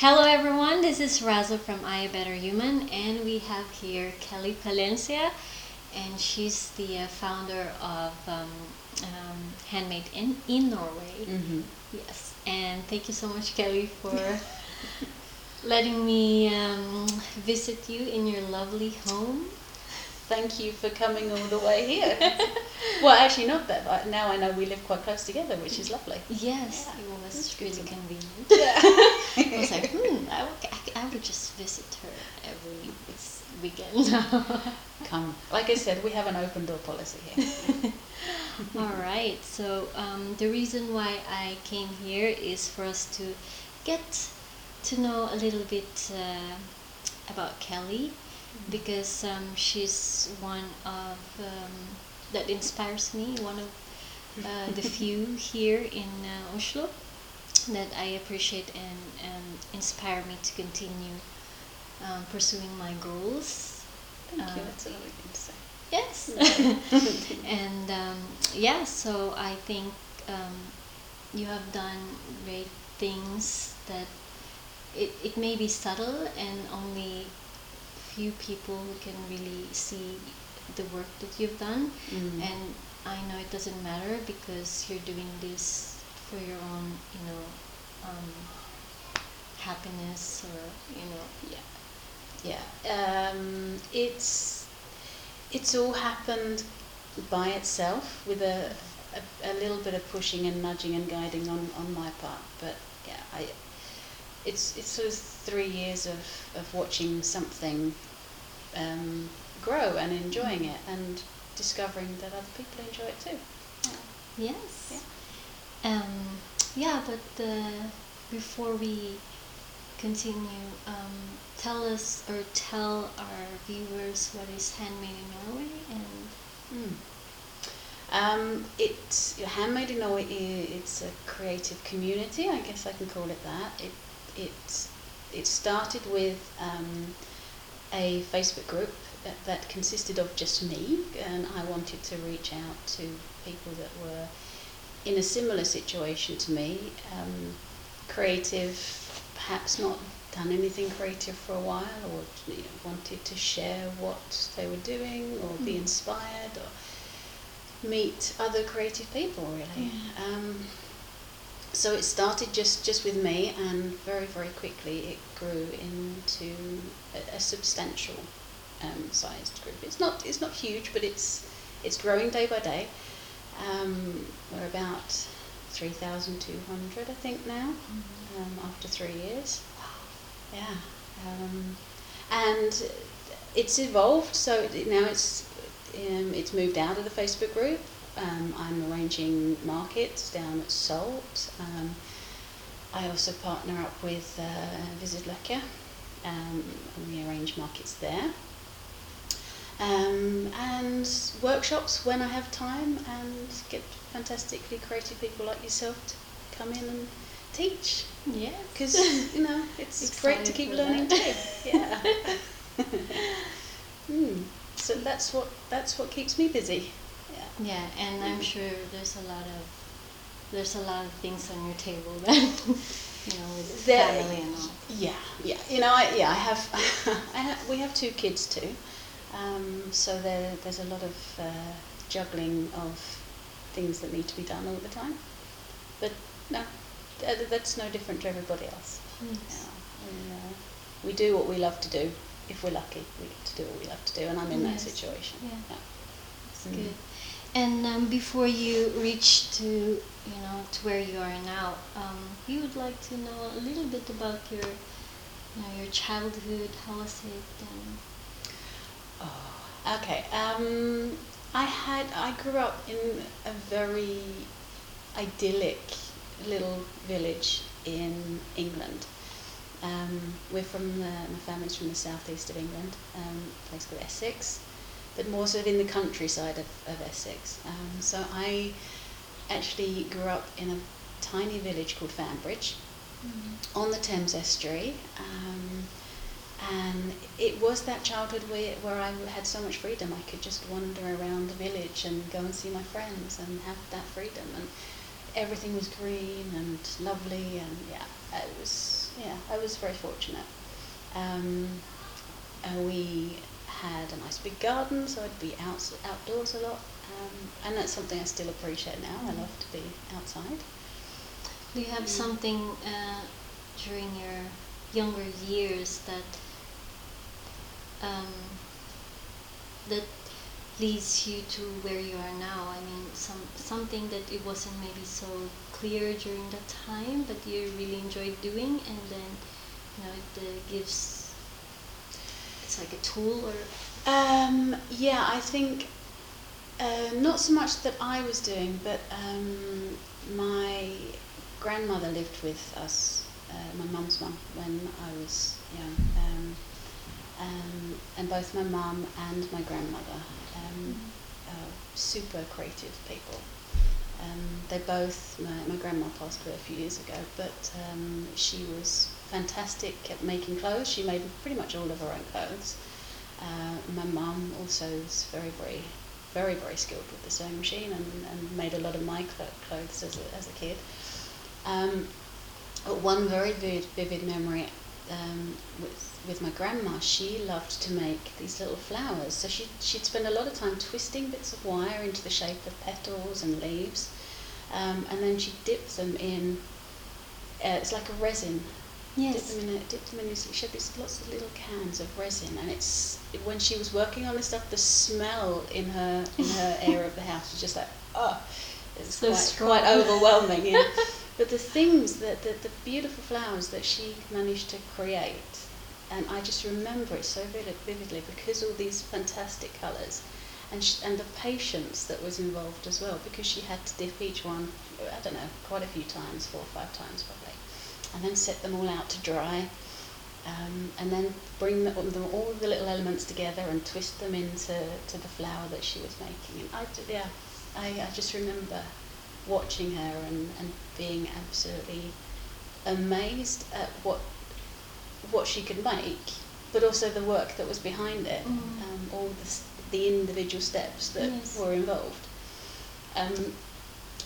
Hello, everyone. This is Raza from I A Better Human, and we have here Kelly Palencia, and she's the uh, founder of um, um, Handmade in, in Norway. Mm-hmm. Yes, and thank you so much, Kelly, for letting me um, visit you in your lovely home. Thank you for coming all the way here. well, actually, not that. but Now I know we live quite close together, which is lovely. Yes, Yeah, it was that's really convenient. Yeah. I was like, hmm, I, would- I, I would just visit her every weekend. Come. Like I said, we have an open door policy here. All right. So um, the reason why I came here is for us to get to know a little bit uh, about Kelly, because um, she's one of um, that inspires me. One of uh, the few here in uh, Oslo that I appreciate and, and inspire me to continue um, pursuing my goals. Thank you. Uh, That's a lovely thing to say. Yes. and um, yeah, so I think um, you have done great things that it, it may be subtle and only few people who can really see the work that you've done. Mm. And I know it doesn't matter because you're doing this for your own, you know, um, happiness or, you know, Yeah, yeah. Um, it's it's all happened by itself with a, a, a little bit of pushing and nudging and guiding on, on my part. But yeah, I it's it's sort of three years of, of watching something um, grow and enjoying it and discovering that other people enjoy it too. Yeah. Yes. Um, yeah, but uh, before we continue, um, tell us or tell our viewers what is Handmade in Norway and Mm. Um, it's handmade in Norway. It's a creative community. I guess I can call it that. It it it started with um, a Facebook group that, that consisted of just me, and I wanted to reach out to people that were in a similar situation to me, um, creative, perhaps not done anything creative for a while, or you know, wanted to share what they were doing, or be Mm. inspired, or meet other creative people. Really. Um, so it started just, just with me, and very very quickly it grew into a, a substantial um, sized group. It's not it's not huge, but it's it's growing day by day. Um, we're about three thousand two hundred, I think now, um, after three years. Wow. Yeah, um, and it's evolved. So it, now it's um, it's moved out of the Facebook group. Um, I'm arranging markets down at Salt. Um, I also partner up with uh, Visit Løkke, um, and we arrange markets there. Um, and workshops when I have time, and get fantastically creative people like yourself to come in and teach yes, because you know it's great to keep learning too. Yeah. mm. So that's what that's what keeps me busy. Yeah. yeah, and I'm Mm. sure there's a lot of there's a lot of things on your table that you know with There- family and all. Yeah, yeah. You know, I, yeah, I have, I have. We have two kids too, um, so there, there's a lot of uh, juggling of things that need to be done all the time. But no, th- that's no different to everybody else. Yes. Yeah, we, uh, we do what we love to do. If we're lucky, we get to do what we love to do, and I'm in that situation. Yeah. Yeah. That's Mm. good. And um, before you reach to you know to where you are now, um, we would like to know a little bit about your you know your childhood. How was it? And Oh, okay. Um, I had I grew up in a very idyllic little village in England. Um, we're from the, my family's from the southeast of England, um, a place called Essex, but more sort of in the countryside of, of Essex. Um, so I actually grew up in a tiny village called Fambridge on the Thames estuary. Um, and it was that childhood where, where I had so much freedom. I could just wander around the village and go and see my friends and have that freedom. And everything was green and lovely, and yeah, it was yeah, I was very fortunate. Um, and we had a nice big garden, so I'd be out, outdoors a lot. Um, and that's something I still appreciate now. I love to be outside. Do you have Mm. something uh, during your younger years that um, that leads you to where you are now? I mean, some something that it wasn't maybe so clear during that time, but you really enjoyed doing, and then you know it uh, gives it's like a tool or Um, yeah, I think uh, not so much that I was doing, but um, my grandmother lived with us, uh, my mum's mum, when I was young. Um, um, and both my mum and my grandmother um, are super creative people. Um, they both, my, my grandma passed away a few years ago, but um, she was fantastic at making clothes. She made pretty much all of her own clothes. Uh, my mum also is very, very, very, very skilled with the sewing machine and, and made a lot of my clo- clothes as a, as a kid. Um, one very vivid, vivid memory um, with with my grandma, she loved to make these little flowers. So she she'd spend a lot of time twisting bits of wire into the shape of petals and leaves, um, and then she dipped them in. Uh, it's like a resin Dip them in a, dip them in this, she had these lots of little cans of resin, and it's when she was working on this stuff, the smell in her in her area of the house was just like oh, it's So quite strong. quite overwhelming. Yeah. but the things that the, the beautiful flowers that she managed to create, and I just remember it so vivid, vividly because all these fantastic colours, and sh- and the patience that was involved as well, because she had to dip each one, I don't know, quite a few times, four or five times probably and then set them all out to dry, um, and then bring the, them, all the little elements together and twist them into to the flower that she was making. And I, yeah, I, I just remember watching her and, and being absolutely amazed at what what she could make, but also the work that was behind it, Mm. um, all the, the individual steps that Yes. were involved. Um,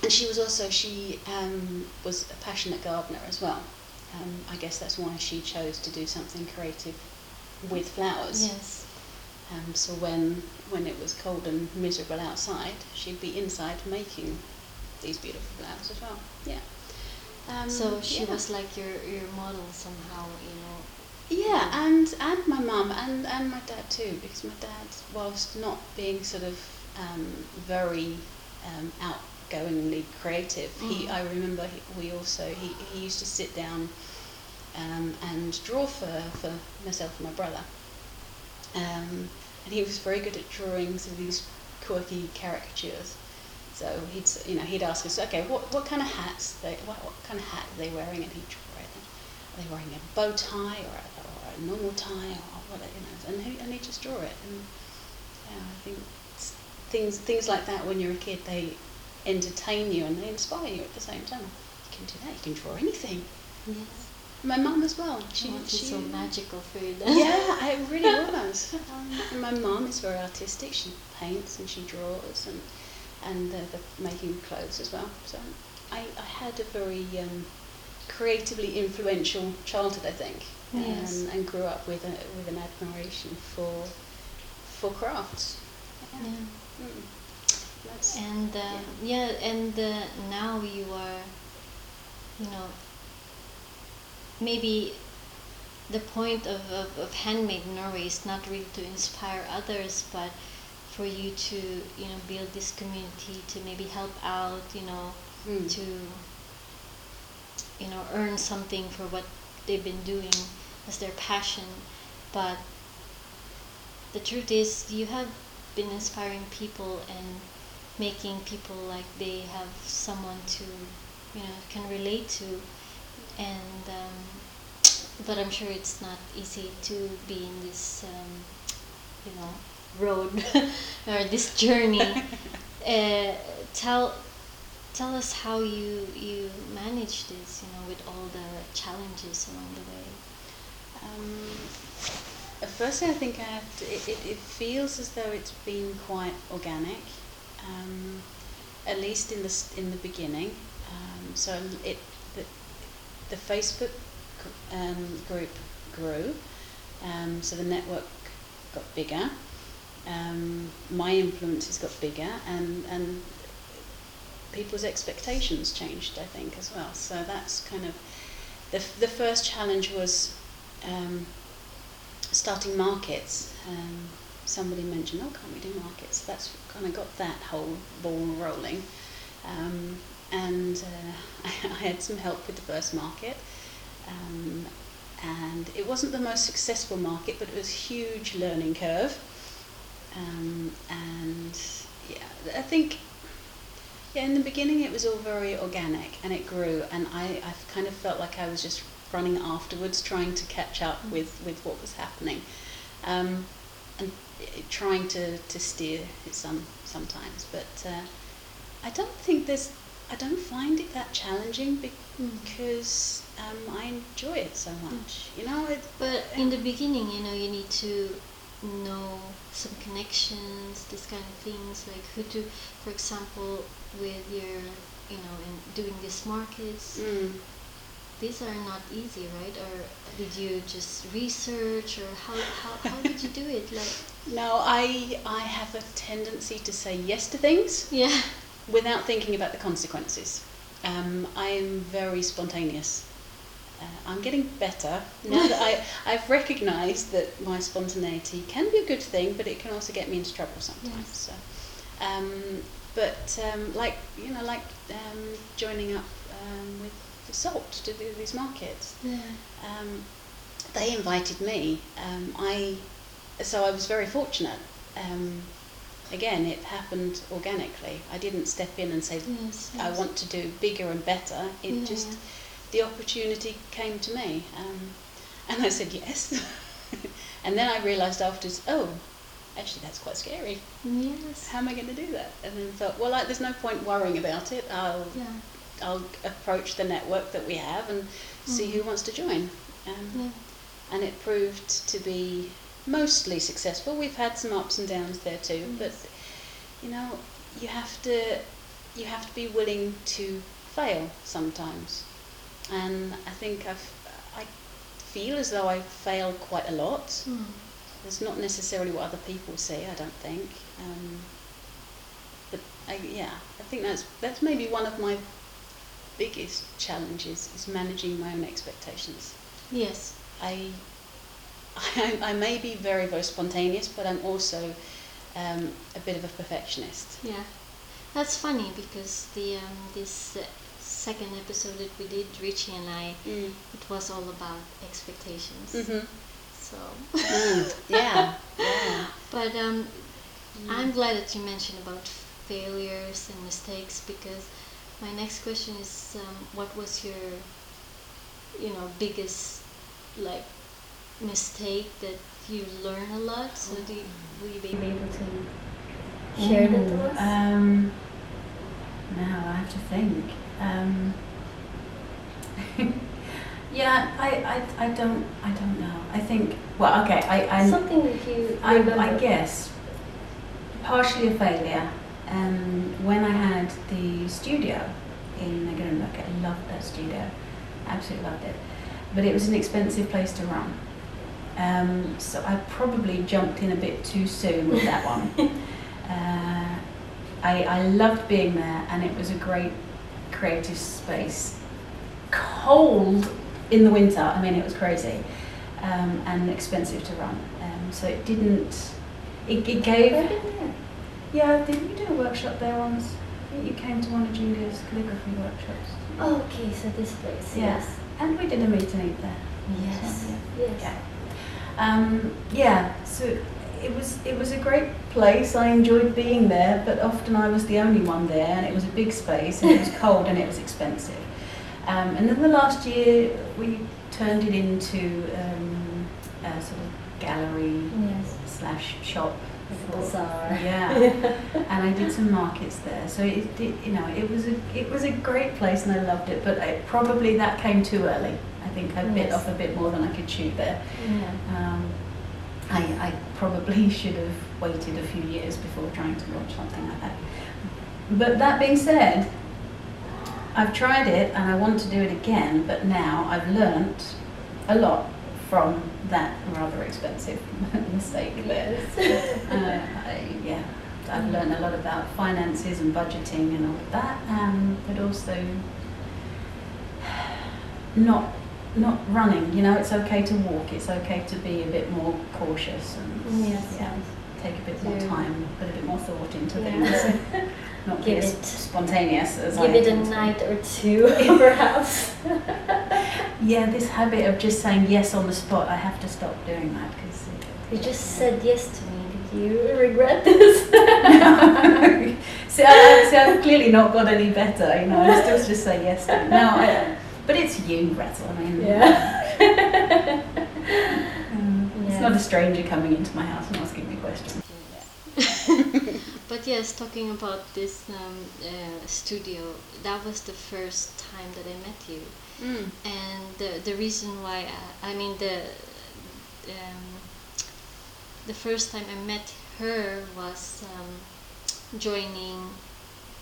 and she was also she um, was a passionate gardener as well. Um, I guess that's why she chose to do something creative with flowers. yes. Um, so when when it was cold and miserable outside, she'd be inside making these beautiful flowers as well. Yeah. Um, So she yeah. was like your your model somehow, you know. Yeah, and and my mum and and my dad too, because my dad, whilst not being sort of um, very um, outgoingly creative, he Mm. I remember he, we also he, he used to sit down um, and draw for for myself and my brother, um, and he was very good at drawing sort of these quirky caricatures. So he'd you know he'd ask us, okay, what what kind of hats they what, what kind of hat are they wearing, and he'd draw it. Are they wearing a bow tie or a, or a normal tie or what you know? And he and he just draw it. And yeah, I think things things like that when you're a kid they entertain you and they inspire you at the same time. You can do that. You can draw anything. Yes. My mum as well. She oh, she so magical food. yeah, it really was. Um, and my mum is very artistic. She paints and she draws and and the, the making clothes as well. So I, I had a very um, creatively influential childhood, I think, Yes. and, and grew up with a, with an admiration for for crafts. Yeah. Mm. And um, yeah. and uh, now you are, you know, maybe the point of, of, of handmade Norway is not really to inspire others, but for you to you know build this community to maybe help out, you know, mm. to you know earn something for what they've been doing as their passion but the truth is you have been inspiring people and making people like they have someone to you know can relate to. And um, but i'm sure it's not easy to be in this um, you know road or this journey. Uh, tell tell us how you you manage this you know with all the challenges along the way. Um, firstly, I think I have to, it, it, it feels as though it's been quite organic, um, at least in the in the beginning. Um, so it the, the Facebook um, group grew. Um, so the network got bigger. Um, my influences got bigger, and and people's expectations changed. I think as well. So that's kind of the the first challenge was starting markets. Um, somebody mentioned, oh, can't we do markets? That's kind of got that whole ball rolling. Um, and uh, I had some help with the first market. Um, and it wasn't the most successful market, but it was a huge learning curve. Um, and yeah, I think yeah, in the beginning it was all very organic and it grew, and I, I kind of felt like I was just running afterwards, trying to catch up with, with what was happening, um, and trying to, to steer it some sometimes. But uh, I don't think there's I don't find it that challenging because um, I enjoy it so much. You know, it, But in the beginning, you know, you need to know some connections, this kind of things, like who to, for example, with your, you know, in doing these markets. mm, These are not easy, right? Or did you just research, or how how, how did you do it? Like, no, I I have a tendency to say yes to things yeah, without thinking about the consequences. Um, I'm very spontaneous. Uh, I'm getting better now that I, I've recognised that my spontaneity can be a good thing, but it can also get me into trouble sometimes. Yes. So, um, but um, like you know, like um, joining up um, with Salt to do these markets. yeah, Um, they invited me. Um, I so I was very fortunate. Um, again, it happened organically. I didn't step in and say yes, I want to do bigger and better. It Yeah, just the opportunity came to me, um, and I said yes. and then I realised afterwards, oh, actually that's quite scary. Yes. How am I going to do that? And then thought, well, like, there's no point worrying about it. I'll Yeah. I'll approach the network that we have and see Mhm. who wants to join. Um, Yeah. and it proved to be mostly successful. We've had some ups and downs there too, Yes. but you know, you have to you have to be willing to fail sometimes. And I think I've I feel as though I've failed quite a lot. Mm. It's not necessarily what other people say. I don't think. Um, but I, yeah, I think that's that's maybe one of my biggest challenges is managing my own expectations. Yes. I, I, I may be very, very spontaneous, but I'm also um, a bit of a perfectionist. Yeah, that's funny because the um, this uh, second episode that we did, Richie and I, Mm. it was all about expectations. Mm-hmm. So, Mm. Yeah, yeah. but um, Mm. I'm glad that you mentioned about failures and mistakes because my next question is, um, what was your, you know, biggest like mistake that you learn a lot? So do you, will you be able to share that to us? Um, now I have to think. Um, yeah, I, I, I don't I don't know. I think well okay I I, Something that you I. I guess partially a failure. Um, when I had the studio in Nagurumbuck, I loved that studio, absolutely loved it. But it was an expensive place to run. Um, so I probably jumped in a bit too soon with that one. uh, I, I loved being there and it was a great creative space. Cold in the winter, I mean, it was crazy um, and expensive to run. Um, so it didn't, it, it gave. I've been there. Yeah, didn't you do a workshop there once? You came to one of Julia's calligraphy workshops. Okay, so this place. Yeah. And we did a meeting there. Yes. Yeah. Yes. Yeah. Um, yeah, so it was it was a great place. I enjoyed being there, but often I was the only one there, and it was a big space, and it was cold, and it was expensive. Um, and then the last year we turned it into um, a sort of gallery Yes. slash shop. Bazaar. Yeah, and I did some markets there. So it, did, you know, it was a it was a great place, and I loved it. But I, probably that came too early. I think I bit off a bit more than I could chew there. Yeah. Um, I, I probably should have waited a few years before trying to launch something like that. But that being said, I've tried it and I want to do it again, but now I've learnt a lot from that rather expensive mistake. Yes. uh, I, yeah, I've learned a lot about finances and budgeting and all of that, um, but also not not running. You know, it's okay to walk. It's okay to be a bit more cautious and Yes, yeah, take a bit more time, put a bit more thought into Yeah. things. Not be Give as it- spontaneous as I Give it a be. night or two, perhaps. Yeah, this habit of just saying yes on the spot, I have to stop doing that because. You just said yes to me. Did you regret this? see, I, see, I've clearly not got any better. You know, I still just say yes to it. No, I, but it's you, Gretel. I mean, Yeah. um, it's not a stranger coming into my house and asking me questions. But yes, talking about this um, uh, studio, that was the first time that I met you, Mm. and the the reason why I, I mean the um, the first time I met her was um, joining.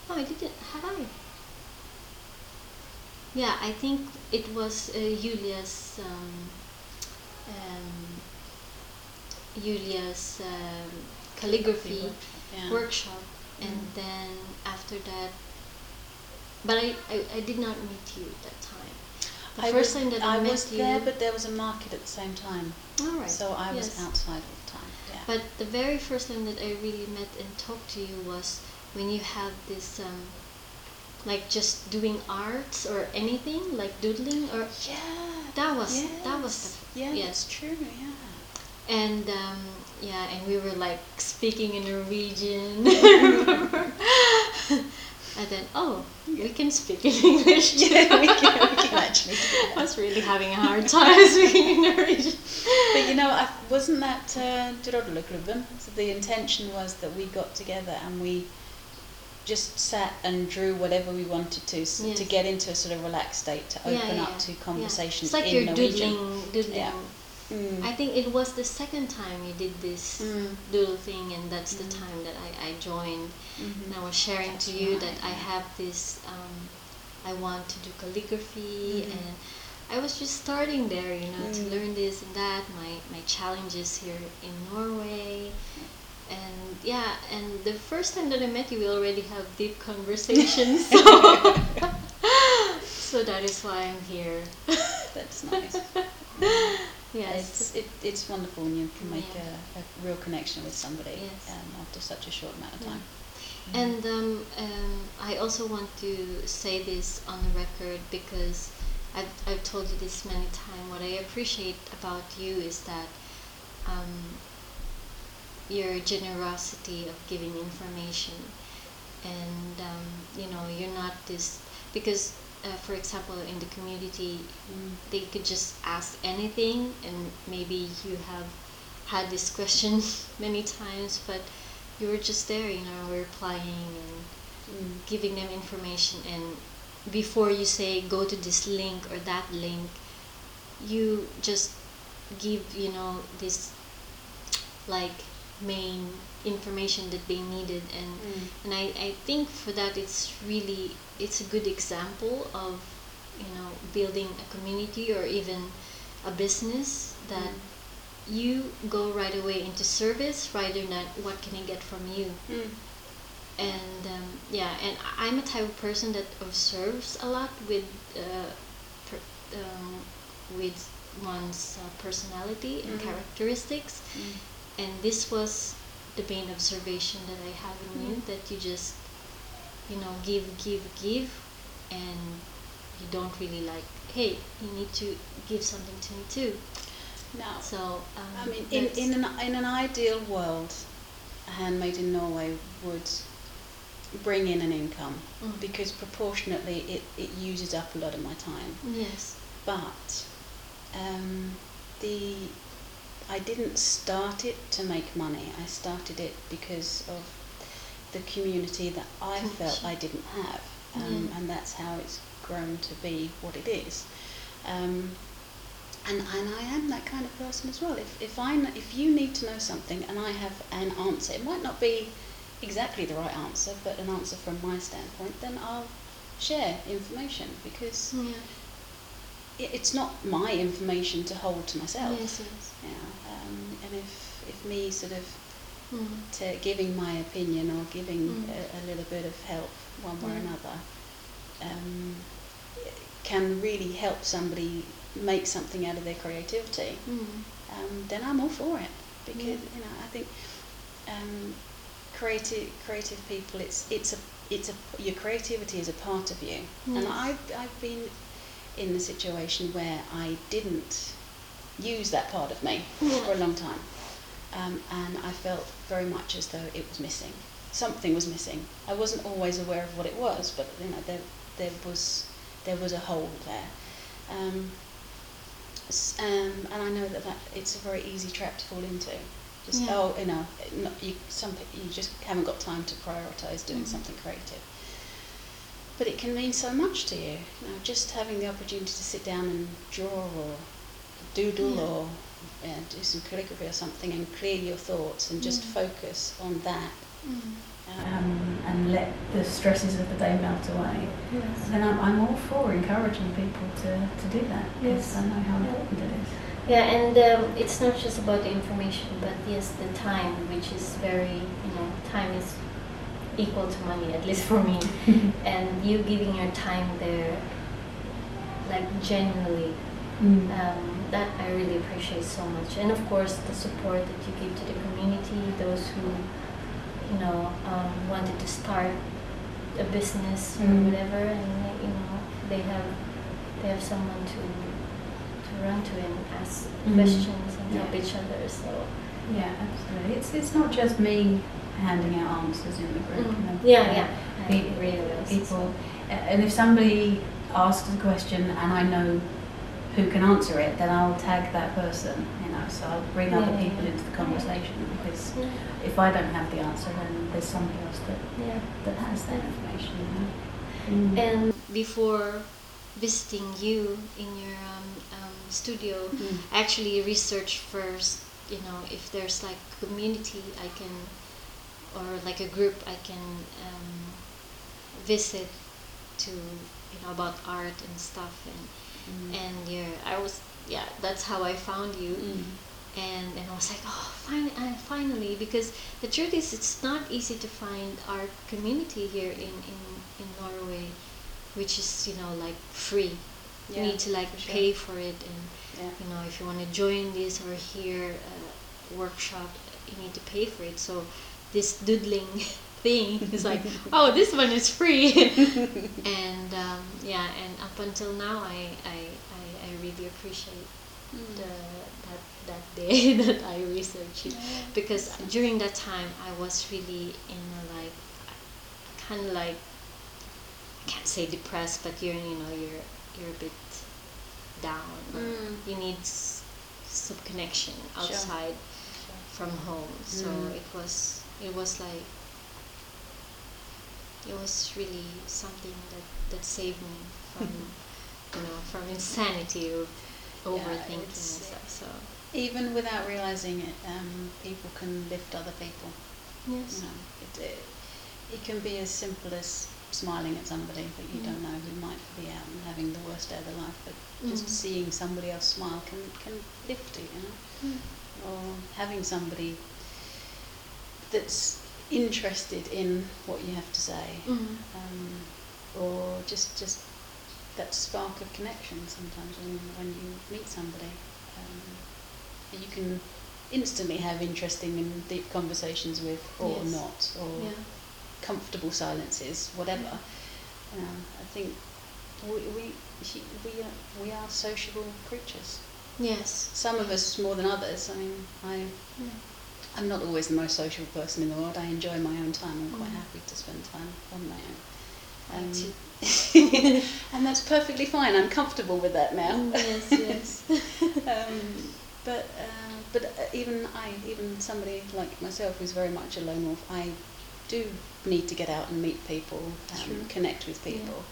Oh, I didn't have I. Yeah, I think it was uh, Julia's um, um, Julia's um, calligraphy Yeah. workshop and Mm. then after that but I, I, I did not meet you at that time the I first was, time that I, I met was you there, but there was a market at the same time, all right so I was outside all the time. Yeah. but the very first time that I really met and talked to you was when you had this um, like just doing arts or anything like doodling or yeah, that was that was yes. the yeah, yes. true. Yeah. and um, yeah, and we were like speaking in Norwegian. and then, oh, we can speak in English. too. Yeah, we can, we can actually. I was really having a hard time speaking in Norwegian. But you know, I, wasn't that uh? So the intention was that we got together and we just sat and drew whatever we wanted to s to get into a sort of relaxed state to open yeah, up to yeah. conversations It's like in you're Norwegian. doodling, doodling. Yeah. Mm. I think it was the second time you did this Mm. doodle thing, and that's the Mm. time that I, I joined. Mhm. And I was sharing That's to you right, that I have this, um, I want to do calligraphy, Mhm. and I was just starting there, you know, to Mm. learn this and that, my, my challenges here in Norway. And yeah, and the first time that I met you, we already have deep conversations. So, so that is why I'm here. That's nice. Yes. It's it, it's wonderful when you can make Yeah. a, a real connection with somebody Yes. um, after such a short amount of Yeah. time. And um, um, I also want to say this on the record because I've, I've told you this many times. What I appreciate about you is that um, your generosity of giving information. And, um, you know, you're not this, because, uh, for example, in the community, Mm. they could just ask anything and maybe you have had this question many times but you were just there you know replying and Mm. giving them information and before you say go to this link or that link you just give you know this like main information that they needed and Mm. and I, I think for that it's really it's a good example of you know building a community or even a business that Mm. you go right away into service rather than what can I get from you Mm. and um, yeah and I'm a type of person that observes a lot with uh, per, um, with one's uh, personality and Mhm. characteristics Mm. And this was the main observation that I have in you Mm. that you just you know give give give and you don't really like hey you need to give something to me too Now, so um, I mean, in, in, an, in an ideal world, a Handmade in Norway would bring in an income Mm. because proportionately it, it uses up a lot of my time. yes But um, the I didn't start it to make money. I started it because of the community that I felt I didn't have, um, Yeah. and that's how it's grown to be what it is. Um, and, and I am that kind of person as well. If, if, I, if you need to know something and I have an answer, it might not be exactly the right answer, but an answer from my standpoint, then I'll share information because yeah it, it's not my information to hold to myself. Yes, yes. Yeah, and if if me sort of Mm. to giving my opinion or giving Mm. a, a little bit of help one way or another um, can really help somebody make something out of their creativity, Mm. um, then I'm all for it because you know I think um, creative creative people it's it's a it's a your creativity is a part of you, and. I've I've been in the situation where I didn't use that part of me Yeah. for a long time, um, and I felt very much as though it was missing. Something was missing. I wasn't always aware of what it was, but you know there there was there was a hole there. Um, um, and I know that, that it's a very easy trap to fall into. Just Yeah. oh, you know, not, you some you just haven't got time to prioritise doing Mhm. something creative. But it can mean so much to you. You know, just having the opportunity to sit down and draw or doodle Yeah. or yeah, do some calligraphy or something and clear your thoughts and just Yeah. focus on that. Mm. um, and let the stresses of the day melt away, Yes. then I'm, I'm all for encouraging people to, to do that because Yes. I know how Yeah. important it is. Yeah, and um, it's not just about the information, but yes, the time, which is very, you know, time is equal to money, at least for me. and you giving your time there, like genuinely, Mm. um, that I really appreciate so much. And of course, the support that you give to the community, those who, you know, um, wanted to start a business or Mm. whatever, and you know, they have they have someone to to run to and ask Mm. questions and help each other. So Yeah, absolutely. It's it's not just me handing out answers in the group. Mm. yeah, yeah, Pe- really. People, and if somebody asks a question and I know who can answer it, then I'll tag that person. You know, so I'll bring other Yeah, people yeah. into the conversation because Yeah, if I don't have the answer, then there's somebody else that, yeah. that has that information. You know? Mm. And before visiting you in your um, um, studio, Mm. actually research first you know if there's like community i can or like a group i can um, visit to you know about art and stuff and Mm. and yeah i was yeah that's how i found you Mm. and and i was like oh finally finally because the truth is it's not easy to find our community here in in in norway which is you know like free you need to like for sure. pay for it and Yeah. you know if you want to join this or hear a workshop you need to pay for it so this doodling thing is like oh this one is free and um, yeah and up until now I, I, I, I really appreciate Mm. the, that, that day that I researched it Yeah. because during that time I was really in a like kind of like I can't say depressed but you're you know you're you're a bit down Mm. you need s- some connection Sure. outside from home so Mm. it was it was like it was really something that that saved me from you know from insanity of overthinking and stuff so Even without realizing it, um, people can lift other people. yes You know, it, it, it can be as simple as smiling at somebody that you Mm. don't know who might be out and having the worst day of their life, but just Mm. seeing somebody else smile can, can lift you, you know. Mm. Or having somebody that's interested in what you have to say, Mm. um, or just just that spark of connection sometimes when, when you meet somebody. Um, you can instantly have interesting and deep conversations with, or Yes. not, or yeah comfortable silences, whatever. You know, I think we we we are, we are sociable creatures. yes Some of us more than others. I mean, I yeah. I'm not always the most social person in the world. I enjoy my own time. I'm quite Mm. happy to spend time on my own. Um, and that's perfectly fine. I'm comfortable with that now. Mm, yes yes um, but uh, but uh, even I, even somebody like myself who's very much a lone wolf, I do need to get out and meet people, um, connect with Yeah. people,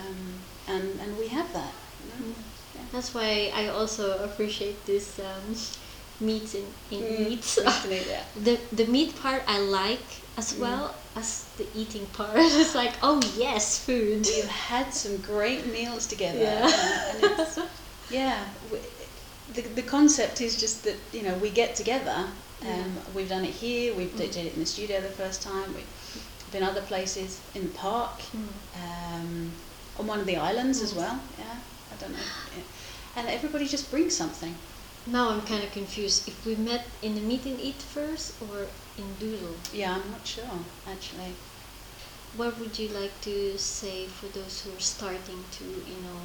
um, and and we have that. You know? Mm. That's why I also appreciate this um, meat in, in Mm, meat. the the meat part I like as Mm. well as the eating part. it's like, oh yes, food. We've had some great meals together. Yeah. uh, and it's, yeah. w the, the concept is just that, you know, we get together. Um. We've done it here, we've Mm. did it in the studio the first time, we've been other places, in the park, Mm. um, on one of the islands as Mm. well. Yeah, I don't know. Yeah. And everybody just brings something. Now I'm kind of confused. If we met in the meet and eat first or in Doodle, Yeah, I'm not sure, actually. what would you like to say for those who are starting to, you know,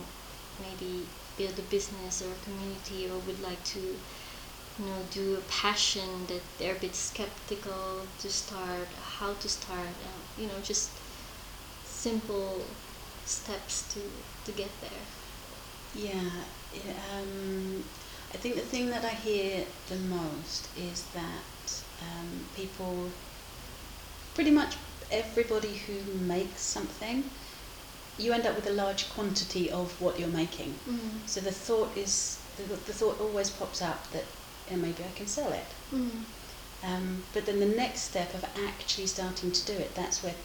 maybe build a business or a community or would like to, you know, do a passion that they're a bit skeptical to start, how to start, uh, you know, just simple steps to, to get there. Yeah, yeah, um, I think the thing that I hear the most is that um, people, pretty much everybody who makes something, you end up with a large quantity of what you're making. Mm. So the thought is, the, the thought always pops up that eh, maybe I can sell it. Mm. Um, but then the next step of actually starting to do it, that's where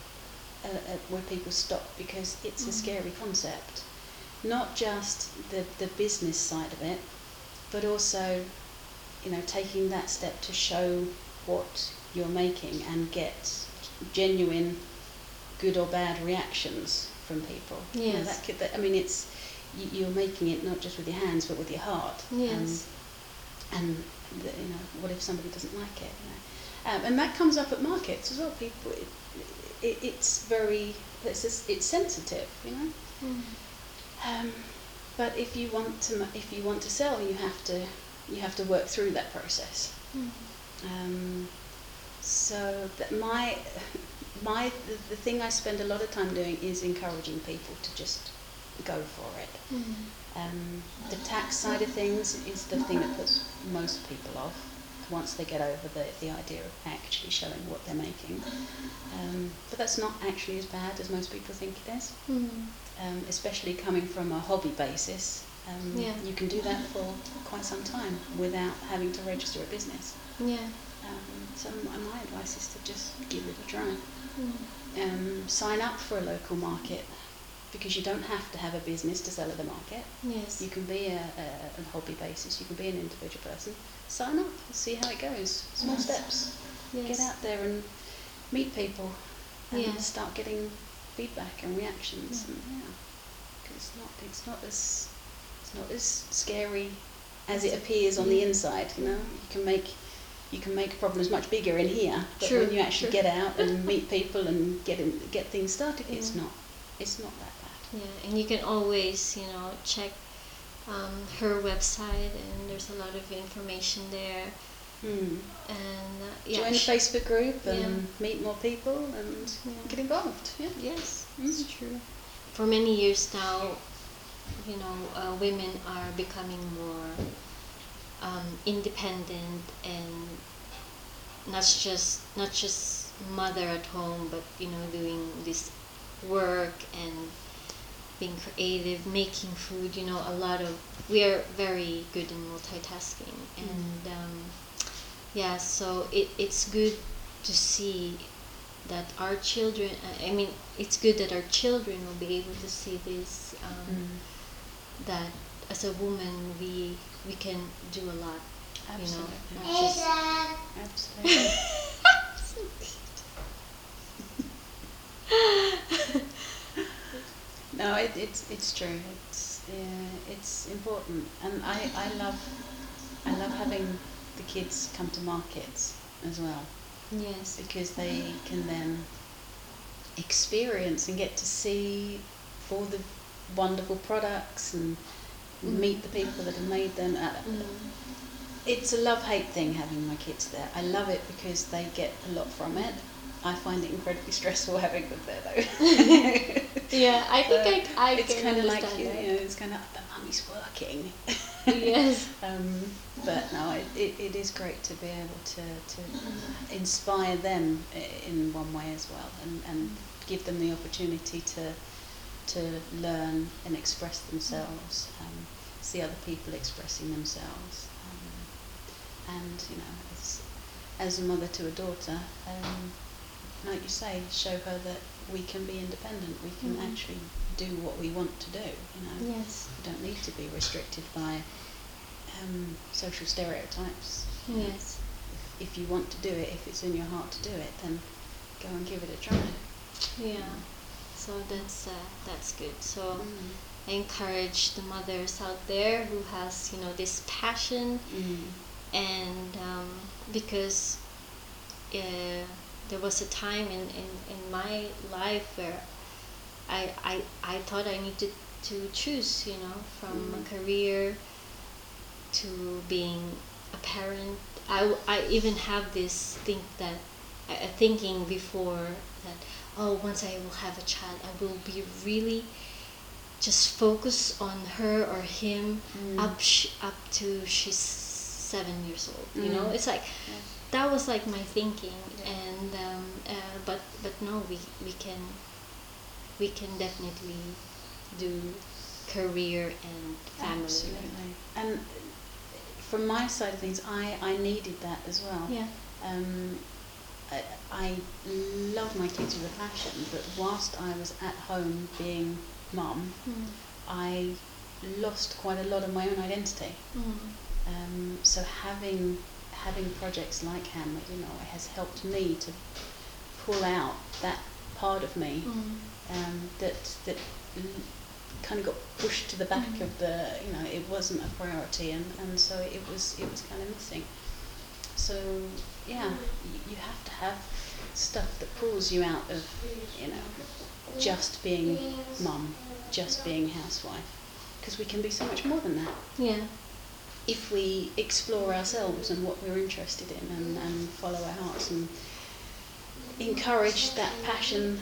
uh, uh, where people stop because it's a Mm. scary concept. Not just the, the business side of it, but also, you know, taking that step to show what you're making and get genuine, good or bad reactions from people. You know, Yes. that could, that, I mean, it's you, you're making it not just with your hands but with your heart. Yes. Um, and the, you know, what if somebody doesn't like it? You know? um, and that comes up at markets as well. People, it, it, it's very, it's it's sensitive, you know. Mm. Um, but if you want to, if you want to sell, you have to, you have to work through that process. Mm. Um, so that my, my, the, the thing I spend a lot of time doing is encouraging people to just go for it. Mm. Um, the tax side of things is the thing that puts most people off once they get over the, the idea of actually showing what they're making. Um, but that's not actually as bad as most people think it is, Mm. Um, especially coming from a hobby basis. Um, Yeah. You can do that for quite some time without having to register a business. Yeah. Um, so my, advice is to just give it a try. Mm. Um, sign up for a local market because you don't have to have a business to sell at the market. Yes. You can be a, a, a hobby basis, you can be an individual person. Sign up and see how it goes. Small Yes. steps. yes. Get out there and meet people and Yeah. start getting feedback and reactions. Yeah. And, yeah, 'Cause it's not it's not as it's not as scary as it appears on the inside. You know, you can make you can make problems much bigger in here, but True, when you actually true. get out and meet people and get in, get things started, it's not it's not that bad. Yeah, and you can always, you know, check um, her website, and there's a lot of information there. Mm. And uh, yeah, Join sh- Facebook group and Yeah. meet more people and Yeah. get involved. Yeah. Yes, Mm. it's true. For many years now, you know, uh, women are becoming more um, independent and not just not just mother at home, but you know, doing this work and being creative, making food. You know, a lot of we are very good in multitasking, and um, yeah, so it, it's good to see that our children. I mean, it's good that our children will be able to see this. Um, Mm. That as a woman, we we can do a lot. Absolutely. You know, just Absolutely. no, it, it's it's true. It's yeah, it's important, and I, I love I love having the kids come to markets as well yes. because they can then experience and get to see all the wonderful products and Mm. meet the people that have made them. Uh, Mm. it's a love hate thing having my kids there. I love it because they get a lot from it. I find it incredibly stressful having them there though. Yeah, I think I, I it's kind of like you know, it's kind of the mummy's working. yes. Um, but no, it, it, it is great to be able to, to inspire them in one way as well and, and give them the opportunity to to learn and express themselves, um, see other people expressing themselves. Um, and you know, as, as a mother to a daughter, um, like you say, show her that we can be independent. We can Mhm. actually do what we want to do. You know, Yes. we don't need to be restricted by um, social stereotypes. Yes. If, if you want to do it, if it's in your heart to do it, then go and give it a try. Yeah. So that's uh, that's good. So Mm. I encourage the mothers out there who has you know this passion Mm. and um, because uh, there was a time in, in, in my life where I, I, I thought I needed to choose, you know, from Mm. a career to being a parent. I, I even have this think that uh, uh, thinking before that oh once I will have a child I will be really just focus on her or him Mm. up sh- up to she's seven years old. You know, Mm. it's like Yes. That was like my thinking, and um, uh, but but no, we we can we can definitely do career and family. Absolutely. And from my side of things, I, I needed that as well. Yeah. Um, I, I love my kids with a passion, but whilst I was at home being mum, Mm. I lost quite a lot of my own identity. Mm. Um, so having having projects like Handmade, you know, it has helped me to pull out that part of me Mm. um, that that kind of got pushed to the back Mhm. of the you know it wasn't a priority and, and so it was it was kind of missing so yeah you, you have to have stuff that pulls you out of you know just being mum just being housewife because we can be so much more than that Yeah. If we explore ourselves and what we're interested in and, and follow our hearts and encourage that passion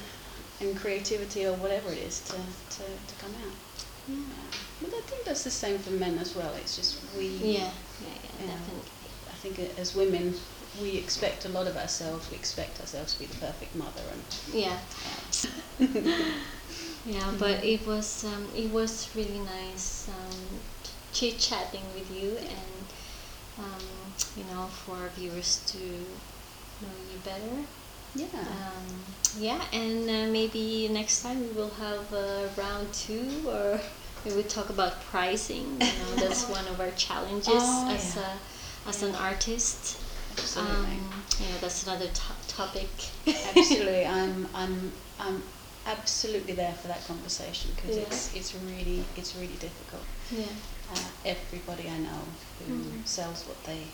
and creativity or whatever it is to, to, to come out. Yeah. But I think that's the same for men as well. It's just we, Yeah. Yeah. Yeah. Definitely. I think as women, we expect a lot of ourselves. We expect ourselves to be the perfect mother and Yeah. yeah. Yeah, but it was um, it was really nice um, chit chatting with you and um, you know for our viewers to know you better. yeah. Um, yeah, and uh, maybe next time we will have uh, round two, or we will talk about pricing. You know, that's one of our challenges Oh, as yeah. a as an artist. Absolutely. Um, you know, that's another to- topic. absolutely, I'm, I'm, I'm absolutely there for that conversation because Yeah. it's, it's really, it's really difficult. Yeah. Uh, everybody I know who Mhm. sells what they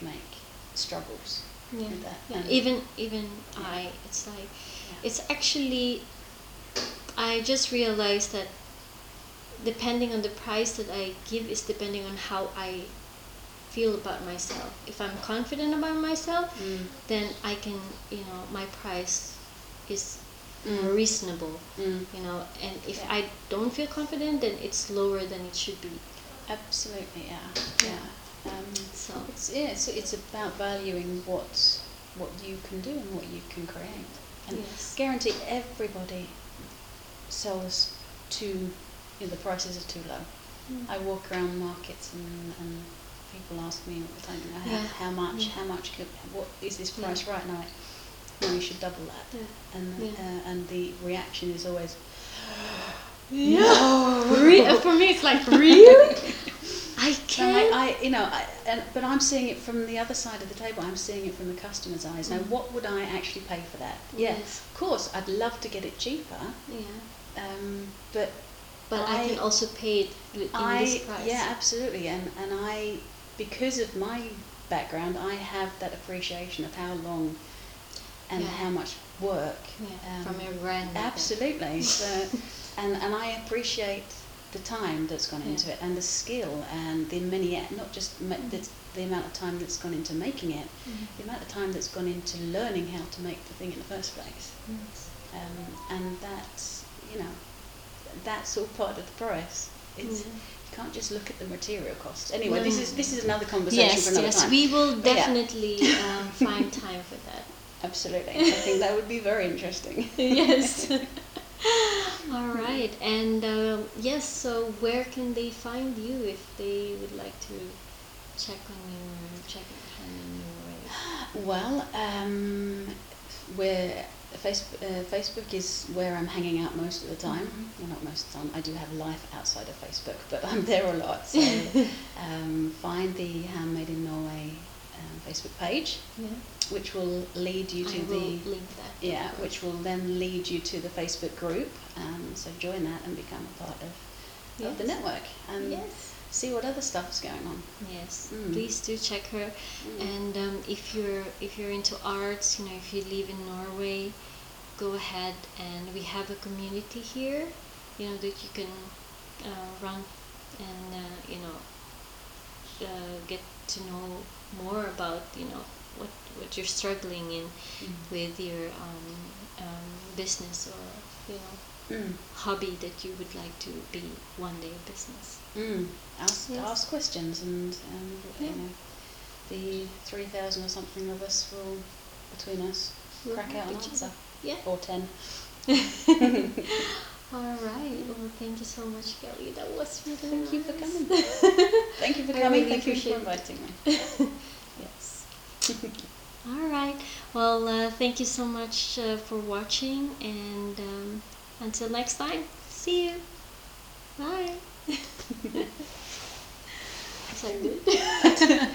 make struggles Yeah. with that. yeah. And- Even even Yeah. I, it's like yeah. it's actually I just realized that depending on the price that I give is depending on how I feel about myself. If I'm confident about myself, Mm. then I can, you know, my price is Mm. reasonable, Mm. you know, and if. I don't feel confident, then it's lower than it should be. Absolutely, yeah, Yeah. yeah. Um, So, it's yeah, it's, it's about valuing what what you can do and what you can create. And yes. guarantee everybody sells too, you know, the prices are too low. Mm. I walk around markets and, and people ask me all the time, you know, how, Yeah. how much, Yeah. how much, could, what is this price right? now? No, you should double that. Yeah. And uh, and the reaction is always, Re- uh, for me, it's like really. I can't. I, I, you know, I, and, but I'm seeing it from the other side of the table. I'm seeing it from the customer's eyes. Now, Mm. what would I actually pay for that? Yeah, Yes. of course, I'd love to get it cheaper, Yeah. um, but But I, can also pay it in I, this price. yeah, absolutely, and and I, because of my background, I have that appreciation of how long and Yeah. how much work. Yeah, um, from your grandmother. Absolutely. So, and and I appreciate the time that's gone Yeah. into it and the skill and the many not just ma- Mhm. the, the amount of time that's gone into making it, Mhm. the amount of time that's gone into learning how to make the thing in the first place. Yes. Um, and that's you know that's all part of the price. It's Yeah. you can't just look at the material costs. Anyway, this is this is another conversation Yes, for another yes, time. we will But yeah. definitely um, find time for that. Absolutely, I think that would be very interesting. yes. All right, and um, yes. So, where can they find you if they would like to check on your check on your Well, um, where Facebook, uh, Facebook is where I'm hanging out most of the time. Mhm. Well, not most of the time. I do have life outside of Facebook, but I'm there a lot. So um, find the Handmade in Norway um, Facebook page, yeah. which will lead you to I the yeah, which will then lead you to the Facebook group. Um, so join that and become a part of, of the network and yes. see what other stuff is going on. Yes, Mm. please do check her. And um, if you're if you're into arts, you know, if you live in Norway, go ahead and we have a community here, you know, that you can uh, run and uh, you know uh, get to know more about you know what what you're struggling in Mm. with your um, um, business or you know Mm. hobby that you would like to be one day a business. Mm. Ask, Yes. ask questions, and um, Yeah. you know, the three thousand or something of us will, between us, We'll crack out help an answer. other. Yeah. Or ten. All right. Well, thank you so much, Kelly. That was really Thank you for coming. Thank you for coming. really Thank you for inviting me. yes. All right. Well, uh, thank you so much uh, for watching, and um, until next time, see you. Bye. Is that good?